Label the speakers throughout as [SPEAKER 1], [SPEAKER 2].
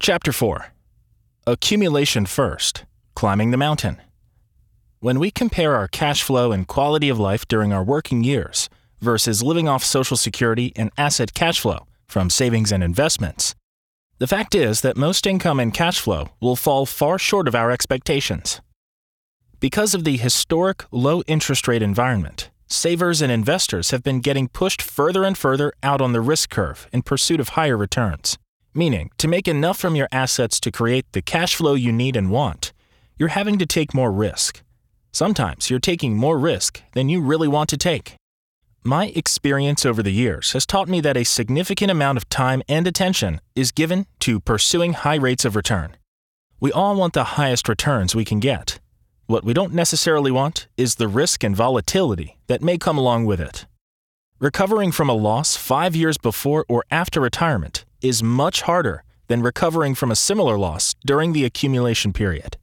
[SPEAKER 1] Chapter 4 Accumulation First Climbing the Mountain. When we compare our cash flow and quality of life during our working years versus living off Social Security and asset cash flow from savings and investments, the fact is that most income and cash flow will fall far short of our expectations. Because of the historic low interest rate environment, savers and investors have been getting pushed further and further out on the risk curve in pursuit of higher returns. Meaning, to make enough from your assets to create the cash flow you need and want, you're having to take more risk. Sometimes you're taking more risk than you really want to take. My experience over the years has taught me that a significant amount of time and attention is given to pursuing high rates of return. We all want the highest returns we can get. What we don't necessarily want is the risk and volatility that may come along with it. Recovering from a loss five years before or after retirement is much harder than recovering from a similar loss during the accumulation period.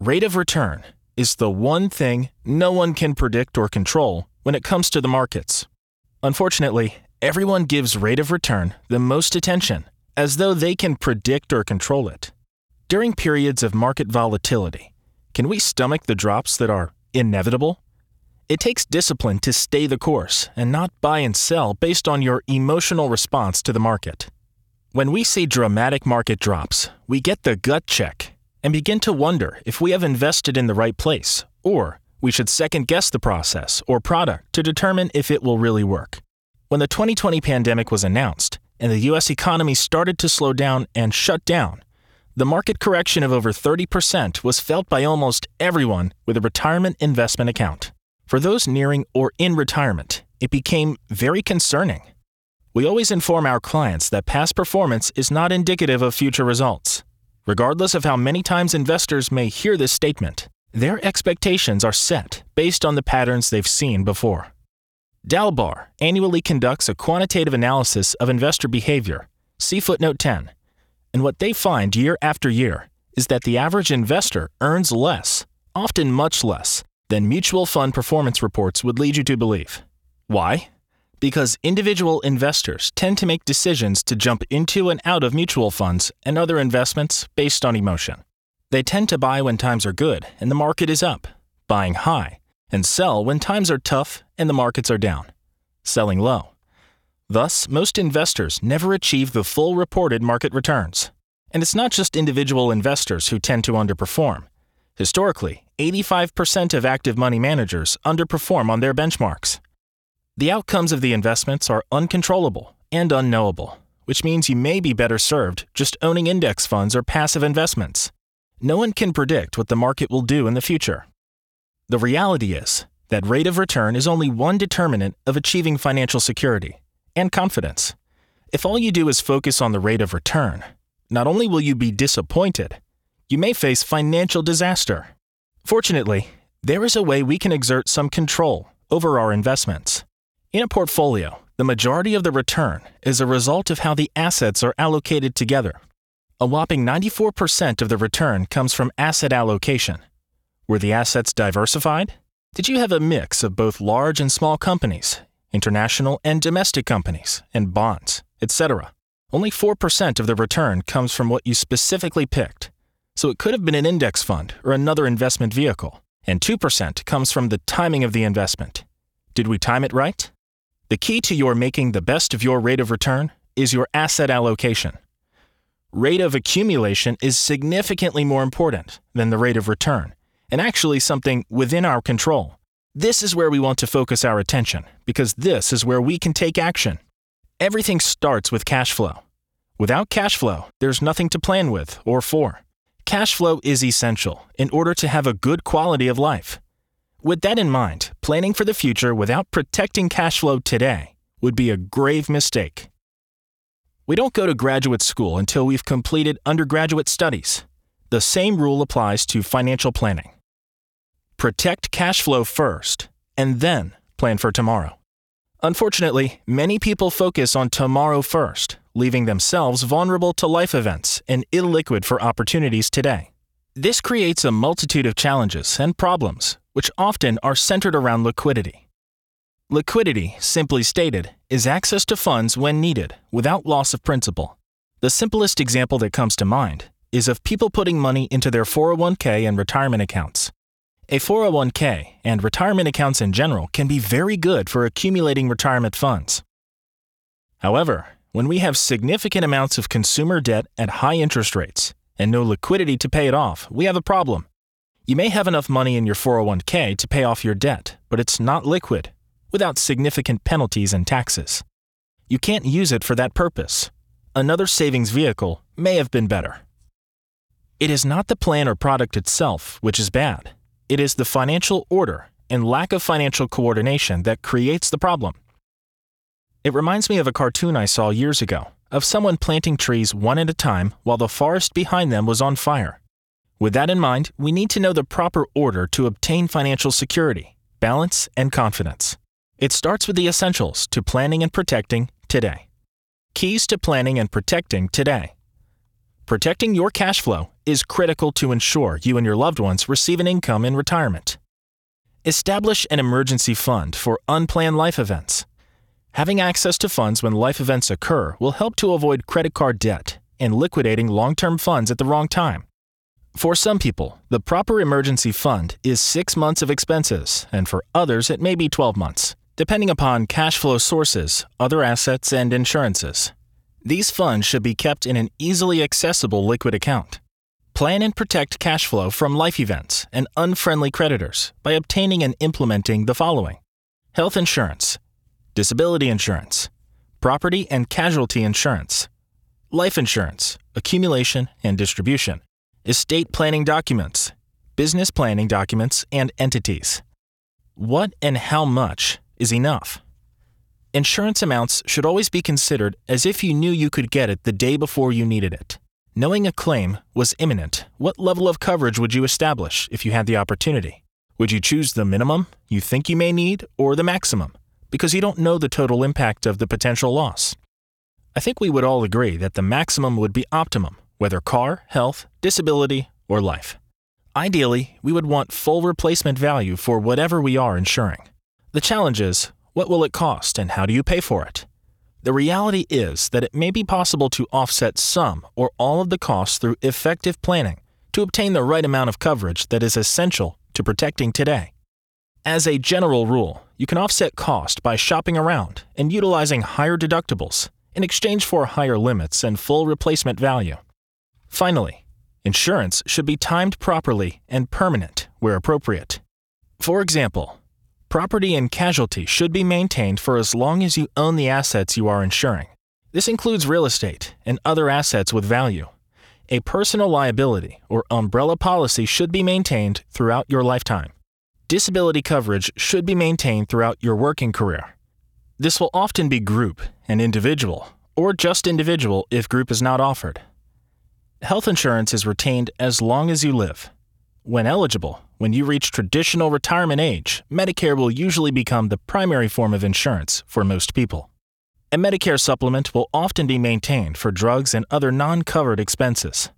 [SPEAKER 1] Rate of return is the one thing no one can predict or control when it comes to the markets. Unfortunately, everyone gives rate of return the most attention, as though they can predict or control it. During periods of market volatility, can we stomach the drops that are inevitable? It takes discipline to stay the course and not buy and sell based on your emotional response to the market. When we see dramatic market drops, we get the gut check and begin to wonder if we have invested in the right place or we should second guess the process or product to determine if it will really work. When the 2020 pandemic was announced and the US economy started to slow down and shut down, the market correction of over 30% was felt by almost everyone with a retirement investment account. For those nearing or in retirement, it became very concerning. We always inform our clients that past performance is not indicative of future results. Regardless of how many times investors may hear this statement, their expectations are set based on the patterns they've seen before. Dalbar annually conducts a quantitative analysis of investor behavior, see footnote 10, and what they find year after year is that the average investor earns less, often much less, than mutual fund performance reports would lead you to believe. Why? Because individual investors tend to make decisions to jump into and out of mutual funds and other investments based on emotion. They tend to buy when times are good and the market is up, buying high, and sell when times are tough and the markets are down, selling low. Thus, most investors never achieve the full reported market returns. And it's not just individual investors who tend to underperform. Historically, 85% of active money managers underperform on their benchmarks. The outcomes of the investments are uncontrollable and unknowable, which means you may be better served just owning index funds or passive investments no one can predict what the market will do in the future. The reality is that rate of return is only one determinant of achieving financial security and confidence. If all you do is focus on the rate of return, not only will you be disappointed, you may face financial disaster. Fortunately, there is a way we can exert some control over our investments. In a portfolio, the majority of the return is a result of how the assets are allocated together a whopping 94% of the return comes from asset allocation. Were the assets diversified? Did you have a mix of both large and small companies, international and domestic companies, and bonds, etc.? Only 4% of the return comes from what you specifically picked. So it could have been an index fund or another investment vehicle. And 2% comes from the timing of the investment. Did we time it right? The key to your making the best of your rate of return is your asset allocation rate of accumulation is significantly more important than the rate of return, and actually something within our control. This is where we want to focus our attention, because this is where we can take action. Everything starts with cash flow. Without cash flow, there's nothing to plan with or for. Cash flow is essential in order to have a good quality of life. With that in mind, planning for the future without protecting cash flow today would be a grave mistake. We don't go to graduate school until we've completed undergraduate studies. The same rule applies to financial planning. Protect cash flow first, and then plan for tomorrow. Unfortunately, many people focus on tomorrow first, leaving themselves vulnerable to life events and illiquid for opportunities today. This creates a multitude of challenges and problems, which often are centered around liquidity. Liquidity, simply stated, is access to funds when needed without loss of principal. The simplest example that comes to mind is of people putting money into their 401k and retirement accounts. A 401k and retirement accounts in general can be very good for accumulating retirement funds. However, when we have significant amounts of consumer debt at high interest rates and no liquidity to pay it off, we have a problem. You may have enough money in your 401k to pay off your debt, but it's not liquid, without significant penalties and taxes. You can't use it for that purpose. Another savings vehicle may have been better. It is not the plan or product itself which is bad. It is the financial order and lack of financial coordination that creates the problem. It reminds me of a cartoon I saw years ago of someone planting trees one at a time while the forest behind them was on fire. With that in mind, we need to know the proper order to obtain financial security, balance, and confidence. It starts with the essentials to planning and protecting today. Keys to planning and protecting today. Protecting your cash flow is critical to ensure you and your loved ones receive an income in retirement. Establish an emergency fund for unplanned life events. Having access to funds when life events occur will help to avoid credit card debt and liquidating long term funds at the wrong time. For some people, the proper emergency fund is six months of expenses, and for others, it may be 12 months, depending upon cash flow sources, other assets, and insurances. These funds should be kept in an easily accessible liquid account. Plan and protect cash flow from life events and unfriendly creditors by obtaining and implementing the following health insurance, disability insurance, property and casualty insurance, life insurance, accumulation and distribution estate planning documents, business planning documents, and entities. What and how much is enough? Insurance amounts should always be considered as if you knew you could get it the day before you needed it. Knowing a claim was imminent, what level of coverage would you establish if you had the opportunity? Would you choose the minimum you think you may need or the maximum? Because you don't know the total impact of the potential loss. I think we would all agree that the maximum would be optimum, whether car, health, disability, or life. Ideally, we would want full replacement value for whatever we are insuring. The challenge is what will it cost and how do you pay for it? The reality is that it may be possible to offset some or all of the costs through effective planning to obtain the right amount of coverage that is essential to protecting today. As a general rule, you can offset cost by shopping around and utilizing higher deductibles in exchange for higher limits and full replacement value. Finally, insurance should be timed properly and permanent where appropriate. For example, property and casualty should be maintained for as long as you own the assets you are insuring. This includes real estate and other assets with value. A personal liability or umbrella policy should be maintained throughout your lifetime. Disability coverage should be maintained throughout your working career. This will often be group and individual, or just individual if group is not offered. Health insurance is retained as long as you live. When eligible, when you reach traditional retirement age, Medicare will usually become the primary form of insurance for most people. A Medicare supplement will often be maintained for drugs and other non covered expenses.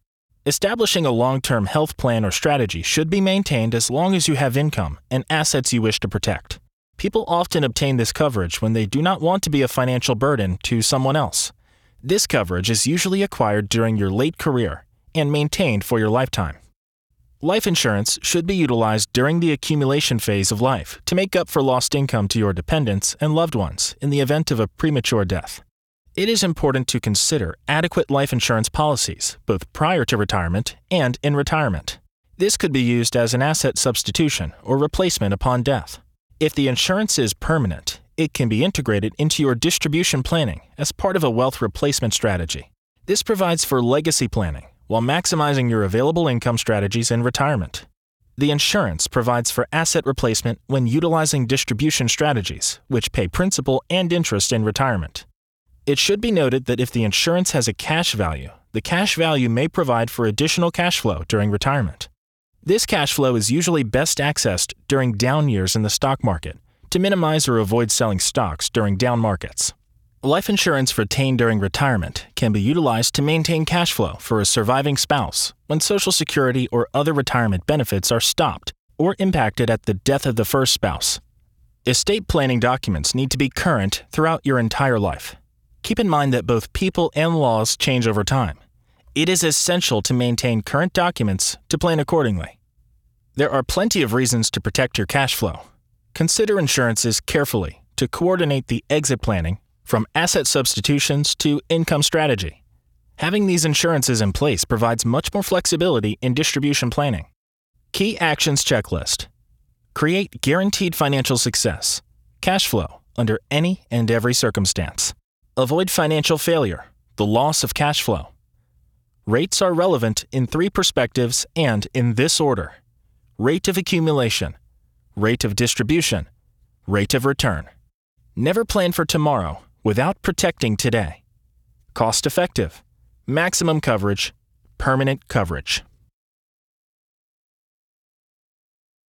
[SPEAKER 1] Establishing a long term health plan or strategy should be maintained as long as you have income and assets you wish to protect. People often obtain this coverage when they do not want to be a financial burden to someone else. This coverage is usually acquired during your late career and maintained for your lifetime. Life insurance should be utilized during the accumulation phase of life to make up for lost income to your dependents and loved ones in the event of a premature death. It is important to consider adequate life insurance policies both prior to retirement and in retirement. This could be used as an asset substitution or replacement upon death. If the insurance is permanent, it can be integrated into your distribution planning as part of a wealth replacement strategy. This provides for legacy planning while maximizing your available income strategies in retirement. The insurance provides for asset replacement when utilizing distribution strategies, which pay principal and interest in retirement. It should be noted that if the insurance has a cash value, the cash value may provide for additional cash flow during retirement. This cash flow is usually best accessed during down years in the stock market to minimize or avoid selling stocks during down markets. Life insurance retained during retirement can be utilized to maintain cash flow for a surviving spouse when Social Security or other retirement benefits are stopped or impacted at the death of the first spouse. Estate planning documents need to be current throughout your entire life. Keep in mind that both people and laws change over time. It is essential to maintain current documents to plan accordingly. There are plenty of reasons to protect your cash flow. Consider insurances carefully to coordinate the exit planning from asset substitutions to income strategy. Having these insurances in place provides much more flexibility in distribution planning. Key Actions Checklist Create guaranteed financial success, cash flow under any and every circumstance. Avoid financial failure, the loss of cash flow. Rates are relevant in three perspectives and in this order rate of accumulation, rate of distribution, rate of return. Never plan for tomorrow without protecting today. Cost effective, maximum coverage, permanent coverage.